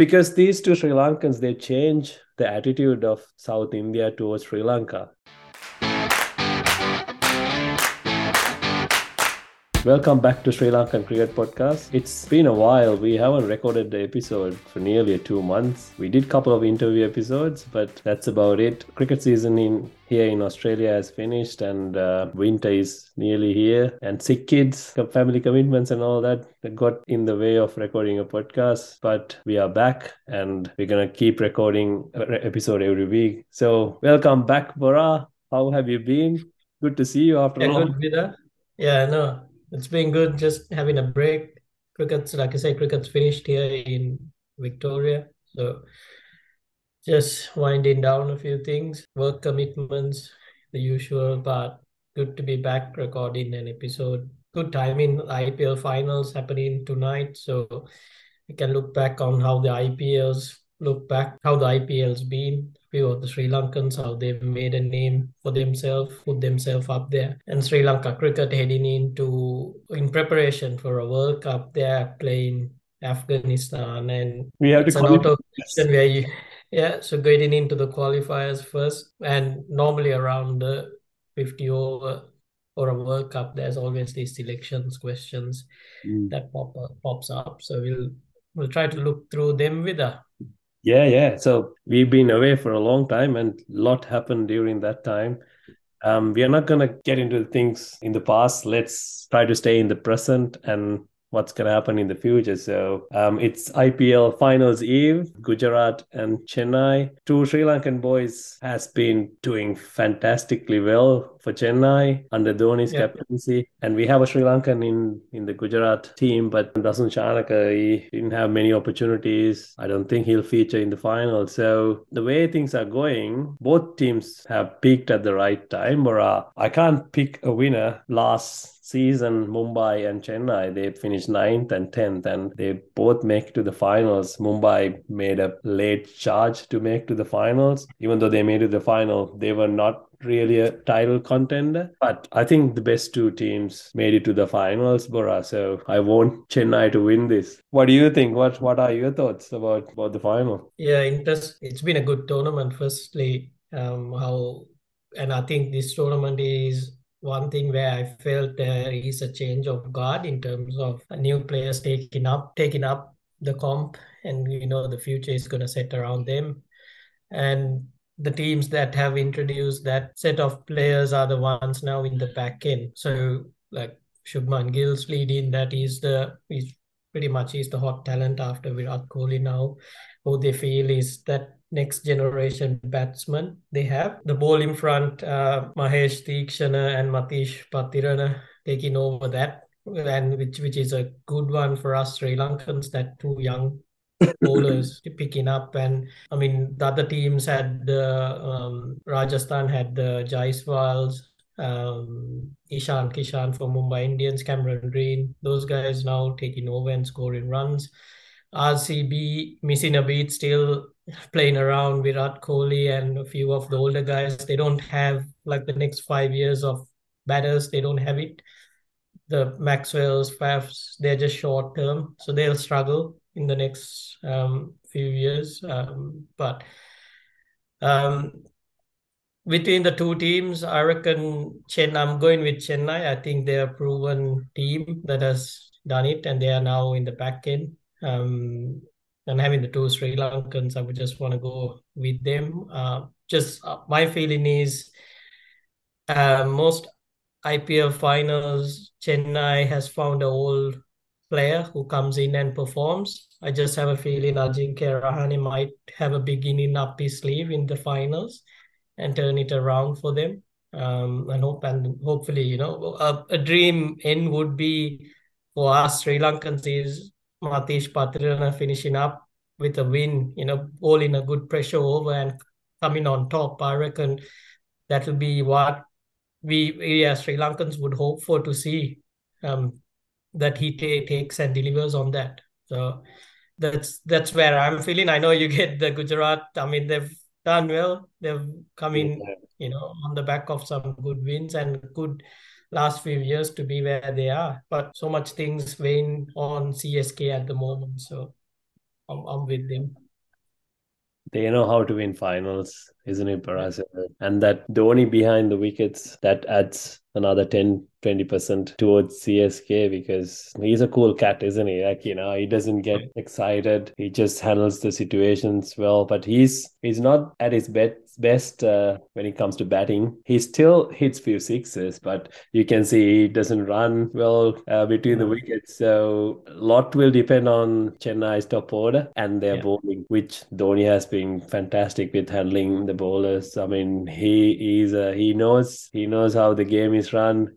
because these two Sri Lankans they change the attitude of South India towards Sri Lanka. Welcome back to Sri Lankan Cricket Podcast. It's been a while. We haven't recorded the episode for nearly two months. We did a couple of interview episodes, but that's about it. Cricket season in here in Australia has finished, and uh, winter is nearly here. And sick kids, family commitments, and all that got in the way of recording a podcast. But we are back, and we're gonna keep recording an episode every week. So welcome back, Bora. How have you been? Good to see you after Yeah, a long. good. Yeah, no, it's been good just having a break. Cricket's, like I say, cricket's finished here in Victoria. So just winding down a few things, work commitments, the usual, but good to be back recording an episode. Good timing, IPL finals happening tonight. So we can look back on how the IPLs look back, how the IPL's been, few of the Sri Lankans, how they've made a name for themselves, put themselves up there. And Sri Lanka cricket heading into in preparation for a World Cup, they're playing Afghanistan and We have to an auto question where you yeah, so getting into the qualifiers first and normally around the 50 over or a World Cup, there's always these selections questions Mm. that pop up, pops up. So we'll we'll try to look through them with a Yeah, yeah. So we've been away for a long time, and a lot happened during that time. Um, we are not gonna get into things in the past. Let's try to stay in the present and what's gonna happen in the future. So um, it's IPL Finals Eve, Gujarat and Chennai. Two Sri Lankan boys has been doing fantastically well for Chennai under Dhoni's Yeah. captaincy, and we have a Sri Lankan in in the Gujarat team, but Dasun Shanaka he didn't have many opportunities. I don't think he'll feature in the final. So the way things are going, both teams have peaked at the right time. Or I can't pick a winner. Last season, Mumbai and Chennai they finished ninth and tenth, and they both make to the finals. Mumbai made a late charge to make to the finals, even though they made it to the final. They were not really a title contender. But I think the best two teams made it to the finals, Bora. So I want Chennai to win this. What do you think? What What are your thoughts about about the final? Yeah, interest. It's been a good tournament. Firstly, um, how and I think this tournament is one thing where I felt there is a change of guard in terms of new players taking up taking up the comp, and you know the future is going to set around them, and the teams that have introduced that set of players are the ones now in the back end. So like Shubman Gill's leading, that is the is pretty much is the hot talent after Virat Kohli now who they feel is that next generation batsmen they have. The ball in front, uh, Mahesh Theekshana and Matish Pathirana taking over that, and which which is a good one for us Sri Lankans. That two young bowlers picking up, and I mean the other teams had the um, Rajasthan had the Jaiswals. Um, Ishan Kishan for Mumbai Indians, Cameron Green, those guys now taking over and scoring runs. RCB missing a beat, still playing around Virat Kohli and a few of the older guys. They don't have like the next five years of batters. They don't have it. The Maxwell's, Fafs, they're just short term, so they'll struggle in the next um, few years. Um, but um, between the two teams, I reckon Chen. I'm going with Chennai. I think they're a proven team that has done it, and they are now in the back end. Um, and having the two Sri Lankans, I would just want to go with them. Uh, just uh, my feeling is uh, most IPL finals, Chennai has found an old player who comes in and performs. I just have a feeling Ajinkya Rahane might have a beginning up his sleeve in the finals and turn it around for them. Um, and hope and hopefully, you know, a, a dream end would be for us Sri Lankans is Matish Pathirana finishing up with a win, you know, all in a good pressure over and coming on top. I reckon that will be what we, we as Sri Lankans would hope for to see um, that he ta- takes and delivers on that. So that's that's where I'm feeling. I know you get the Gujarat. I mean, they've done well. They've come in, you know, on the back of some good wins and good last few years to be where they are. But so much things weighing on CSK at the moment. So I'm, I'm with them. They know how to win finals, isn't it, Paras? And that Dhoni behind the wickets, that adds another 10 20% towards CSK because he's a cool cat, isn't he? Like, you know, he doesn't get excited. He just handles the situations well, but he's he's not at his best best uh, when it comes to batting. He still hits few sixes, but you can see he doesn't run well uh, between the wickets. So a lot will depend on Chennai's top order and their yeah. bowling, which Dhoni has been fantastic with handling the bowlers. I mean, he is uh, he knows he knows how the game is run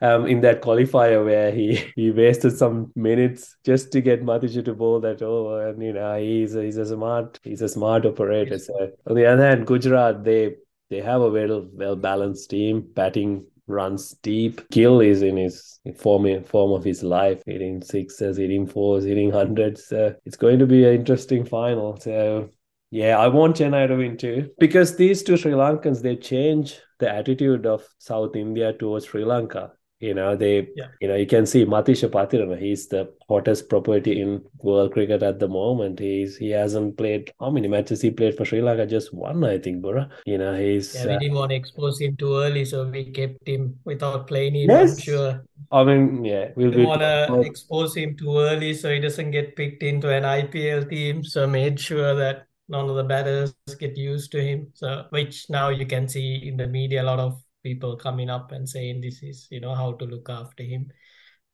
um, in that qualifier where he he wasted some minutes just to get Matheesha to bowl that over, and you know he's a, he's a smart he's a smart operator. So on the other hand, Gujarat they they have a well well balanced team, batting runs deep. Gill is in his form form of his life, hitting sixes, hitting fours, hitting hundreds. So it's going to be an interesting final. So yeah, I want Chennai to win too because these two Sri Lankans they change the attitude of South India towards Sri Lanka. You know, they, yeah. you know, you can see Matheesha Pathirana. He's the hottest property in world cricket at the moment. He's he hasn't played how many matches he played for Sri Lanka? Just one, I think, Bora. You know, he's. Yeah, we uh, didn't want to expose him too early, so we kept him without playing him. Yes. I'm sure. I mean, yeah, we'll we want to expose him too early so he doesn't get picked into an IPL team. So made sure that none of the batters get used to him. So which now you can see in the media a lot of people coming up and saying this is you know how to look after him.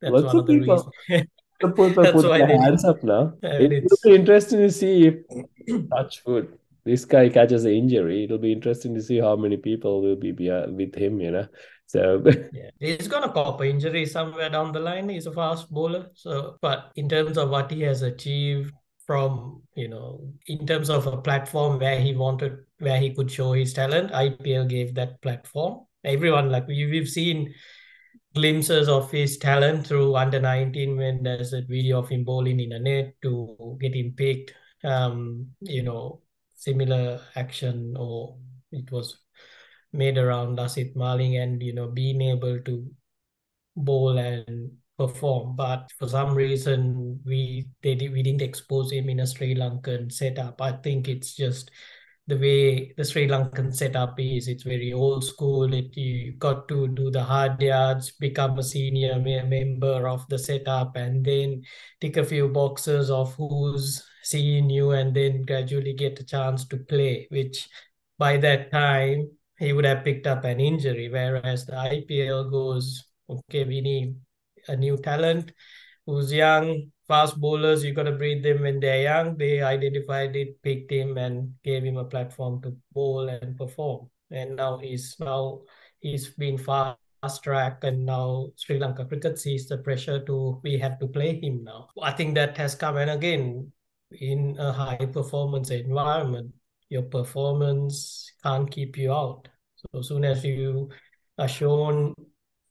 That's What's one of the reasons. put, put, put their hands up now. it will be interesting to see if touch wood this guy catches an injury. It'll be interesting to see how many people will be with him. You know, so yeah, he's gonna cop an injury somewhere down the line. He's a fast bowler. So, but in terms of what he has achieved from you know in terms of a platform where he wanted where he could show his talent ipl gave that platform. Everyone like we, we've seen glimpses of his talent through under 19 when there's a video of him bowling in a net to getting picked um you know similar action or it was made around Lasith Malinga and you know being able to bowl and perform but for some reason we they we didn't expose him in a Sri Lankan setup I think it's just the way the Sri Lankan setup is. It's very old school. It, you got to do the hard yards, become a senior member of the setup, and then tick a few boxes of who's seeing you, and then gradually get a chance to play. Which by that time he would have picked up an injury. Whereas the IPL goes, okay, we need a new talent who's young, fast bowlers, you got to breed them when they're young. They identified it, picked him, and gave him a platform to bowl and perform. And now he's now he's been fast track, and now Sri Lanka cricket sees the pressure to we have to play him now. I think that has come, and again, in a high performance environment, your performance can't keep you out. So as soon as you are shown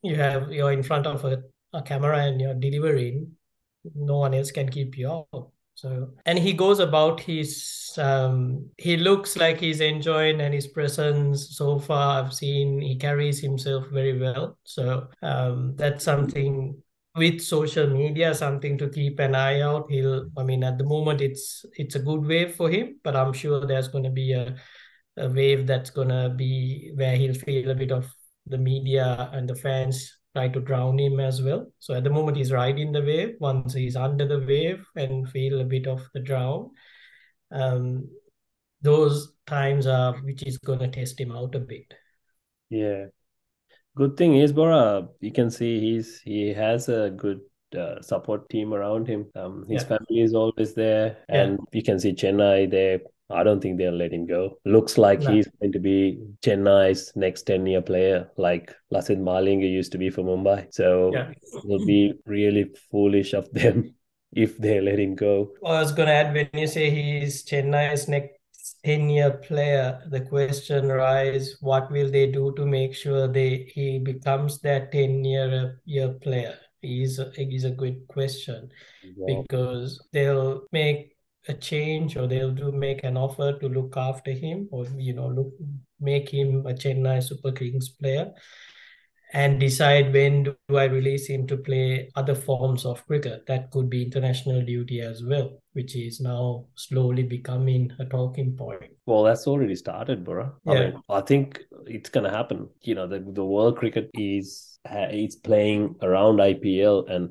you have you're in front of a, a camera and you're delivering no one else can keep you out. So and he goes about his um he looks like he's enjoying and his presence so far i've seen he carries himself very well. So um that's something with social media something to keep an eye out. He'll i mean at the moment it's it's a good wave for him but i'm sure there's going to be a, a wave that's going to be where he'll feel a bit of the media and the fans try to drown him as well. So at the moment he's riding the wave. Once he's under the wave and feel a bit of the drown, um, those times are which is going to test him out a bit. Yeah. Good thing is, Bora, you can see he's he has a good uh, support team around him. Um, his yeah. family is always there, yeah. and you can see Chennai. They I don't think they'll let him go. Looks like no. he's going to be Chennai's next 10 year player, like Lasith Malinga used to be for Mumbai. So yeah. it'll be really foolish of them if they let him go. I was going to add when you say he's Chennai's next 10 year player, the question arises what will they do to make sure they he becomes that 10 year year player? Is a, is a good question yeah. because they'll make a change or they'll do make an offer to look after him or you know look make him a Chennai Super Kings player and decide when do I release him to play other forms of cricket. That could be international duty as well, which is now slowly becoming a talking point. Well, that's already started, bro. I Yeah. mean, I think it's gonna happen. You know, the the world cricket is is playing around IPL, and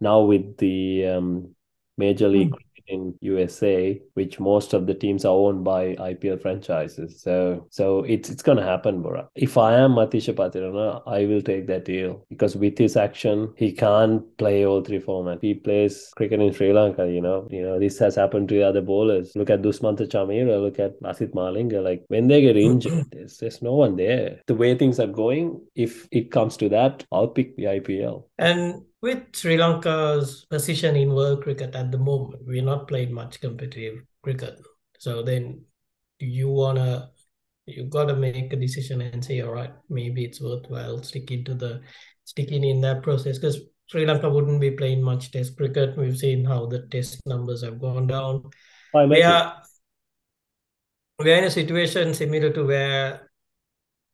now with the um, Major League Hmm. In USA, which most of the teams are owned by IPL franchises. So, so it's it's gonna happen, bro. If I am Matheesha Pathirana, I will take that deal because with his action, he can't play all three formats. He plays cricket in Sri Lanka. You know, you know this has happened to the other bowlers. Look at Dushmantha Chameera. Look at Lasith Malinga. Like when they get injured, there's, there's no one there. The way things are going, if it comes to that, I'll pick the IPL. And with Sri Lanka's position in world cricket at the moment, we're not playing much competitive cricket. So then you wanna you gotta make a decision and say, all right, maybe it's worthwhile sticking to the sticking in that process because Sri Lanka wouldn't be playing much test cricket. We've seen how the test numbers have gone down. We like it. are we are in a situation similar to where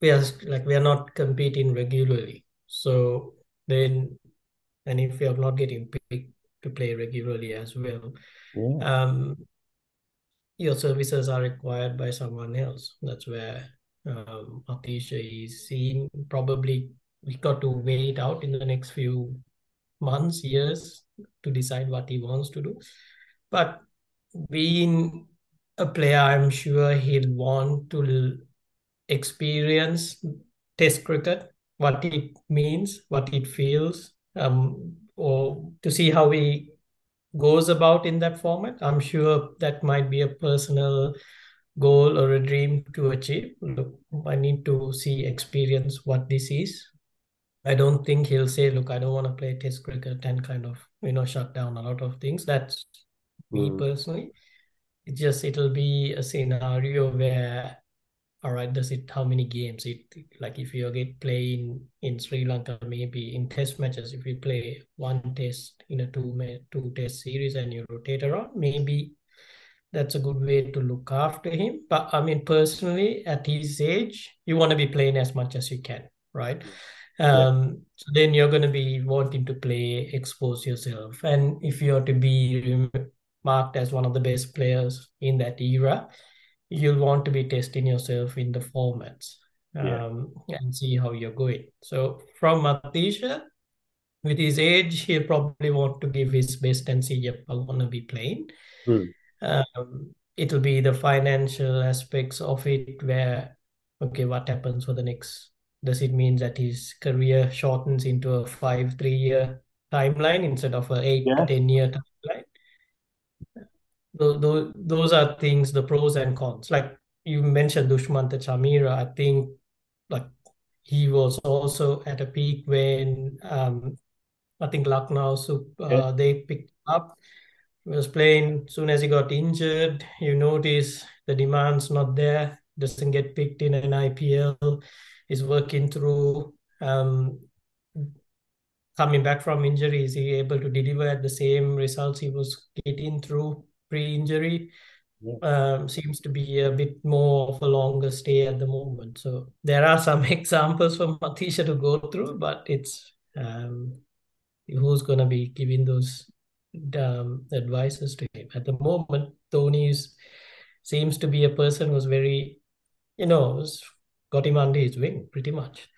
we are like we are not competing regularly. So then and if you're not getting picked to play regularly as well, Yeah. um, your services are required by someone else. That's where um, Atisha is seen. Probably we got to wait out in the next few months, years to decide what he wants to do. But being a player, I'm sure he'll want to experience test cricket, what it means, what it feels, um, or to see how he goes about in that format. I'm sure that might be a personal goal or a dream to achieve. Look, I need to see, experience what this is. I don't think he'll say, look, I don't want to play test cricket and kind of, you know, shut down a lot of things. That's me Mm. personally. It just it'll be a scenario where all right, does it how many games it like if you get playing in Sri Lanka, maybe in test matches, if you play one test in a two two test series and you rotate around, maybe that's a good way to look after him. But I mean, personally, at his age, you want to be playing as much as you can, right? Um, so then you're going to be wanting to play, expose yourself. And if you're to be marked as one of the best players in that era, you'll want to be testing yourself in the formats Yeah. um, and see how you're going. So from Matheesha, with his age, he'll probably want to give his best and see, if I want to be playing. Mm. Um, it'll be the financial aspects of it where, okay, what happens for the next? Does it mean that his career shortens into a five, three year timeline instead of a eight to Yeah. 10 year timeline? Those, those are things, the pros and cons. Like you mentioned Dushmantha Chameera, I think like he was also at a peak when um, I think Lucknow, so Yeah. uh, they picked up. He was playing. Soon as he got injured, you notice the demand's not there. Doesn't get picked in an IPL. Is working through. Um, coming back from injury, is he able to deliver at the same results he was getting through pre-injury? Um, seems to be a bit more of a longer stay at the moment. So there are some examples for Matheesha to go through, but it's um, who's going to be giving those um, advices to him at the moment. Dhoni is, seems to be a person who's very, you know, got him under his wing pretty much.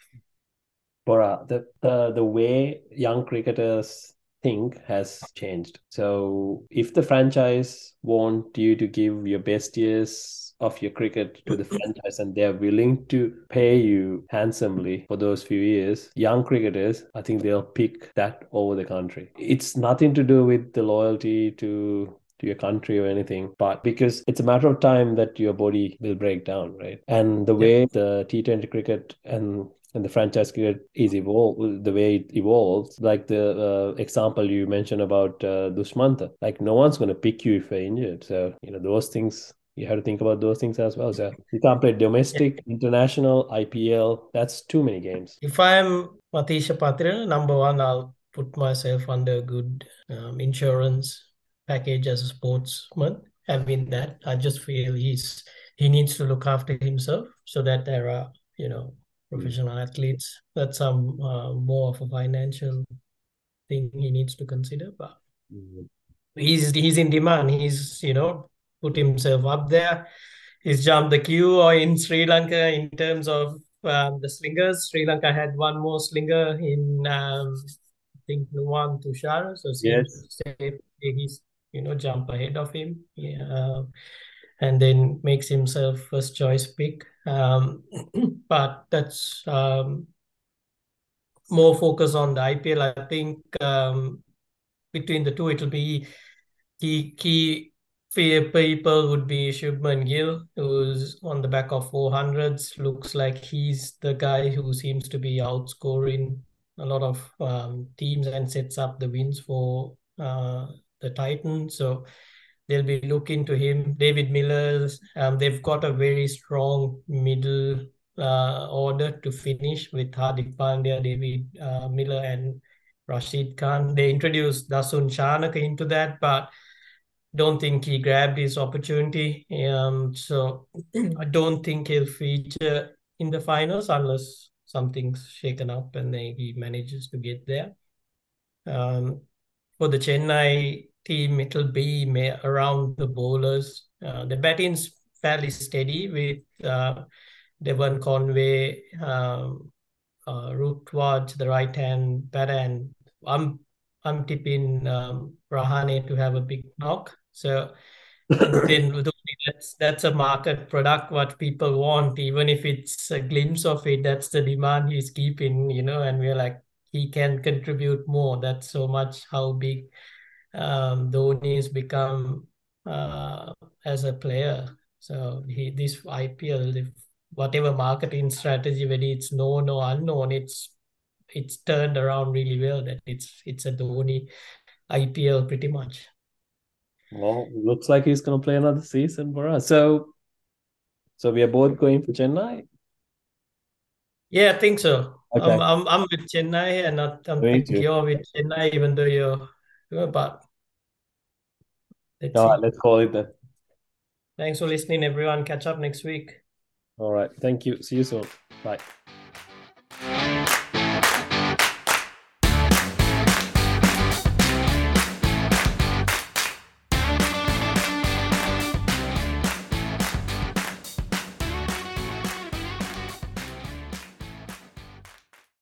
Bora, the, the the way young cricketers think has changed. So if the franchise want you to give your best years of your cricket to the franchise and they're willing to pay you handsomely for those few years, young cricketers, I think they'll pick that over the country. It's nothing to do with the loyalty to to your country or anything, but because it's a matter of time that your body will break down, right? And the Yeah. way the T20 cricket and and the franchise cricket is evolved the way it evolves like the uh, example you mentioned about uh, Dushmantha like no one's going to pick you if you're injured. So you know those things you have to think about those things as well. So you can't play domestic international IPL that's too many games. If I'm Matheesha Pathirana, number one, I'll put myself under a good um, insurance package as a sportsman. Having that, I just feel he's he needs to look after himself so that there are, you know, professional athletes. That's some uh, more of a financial thing he needs to consider. But mm. he's he's in demand. He's you know put himself up there. He's jumped the queue or in Sri Lanka in terms of um, the slingers. Sri Lanka had one more slinger in um, I think Nuwan Tushar. So yes. he's you know jump ahead of him. Yeah and then makes himself first choice pick. Um, but that's um, more focus on the IPL. I think um, between the two, it'll be key key people would be Shubman Gill, who's on the back of 400s. Looks like he's the guy who seems to be outscoring a lot of um, teams and sets up the wins for uh, the Titans. So they'll be looking to him. David Miller's, um, they've got a very strong middle uh, order to finish with Hardik Pandya, David uh, Miller, and Rashid Khan. They introduced Dasun Shanaka into that, but don't think he grabbed his opportunity. Um, so I don't think he'll feature in the finals unless something's shaken up and he manages to get there. Um, for the Chennai team, it'll be around the bowlers. Uh, the batting's fairly steady with uh, Devon Conway, um, uh, Ruturaj, the right hand batter, and I'm I'm tipping um, Rahane to have a big knock. So then that's that's a market product what people want, even if it's a glimpse of it. That's the demand he's keeping, you know, and we're like he can contribute more. That's so much how big um, Dhoni's become uh, as a player. So he this IPL, if whatever marketing strategy, whether it's known or unknown, it's it's turned around really well. That it's it's a Dhoni IPL pretty much. Well, looks like he's going to play another season for us. So, so we are both going for Chennai. Yeah, I think so. Okay. I'm, I'm, I'm with Chennai, and I'm you're with Chennai, even though you're but let's All right, let's call it then. Thanks for listening, everyone. Catch up next week. All right. Thank you. See you soon. Bye.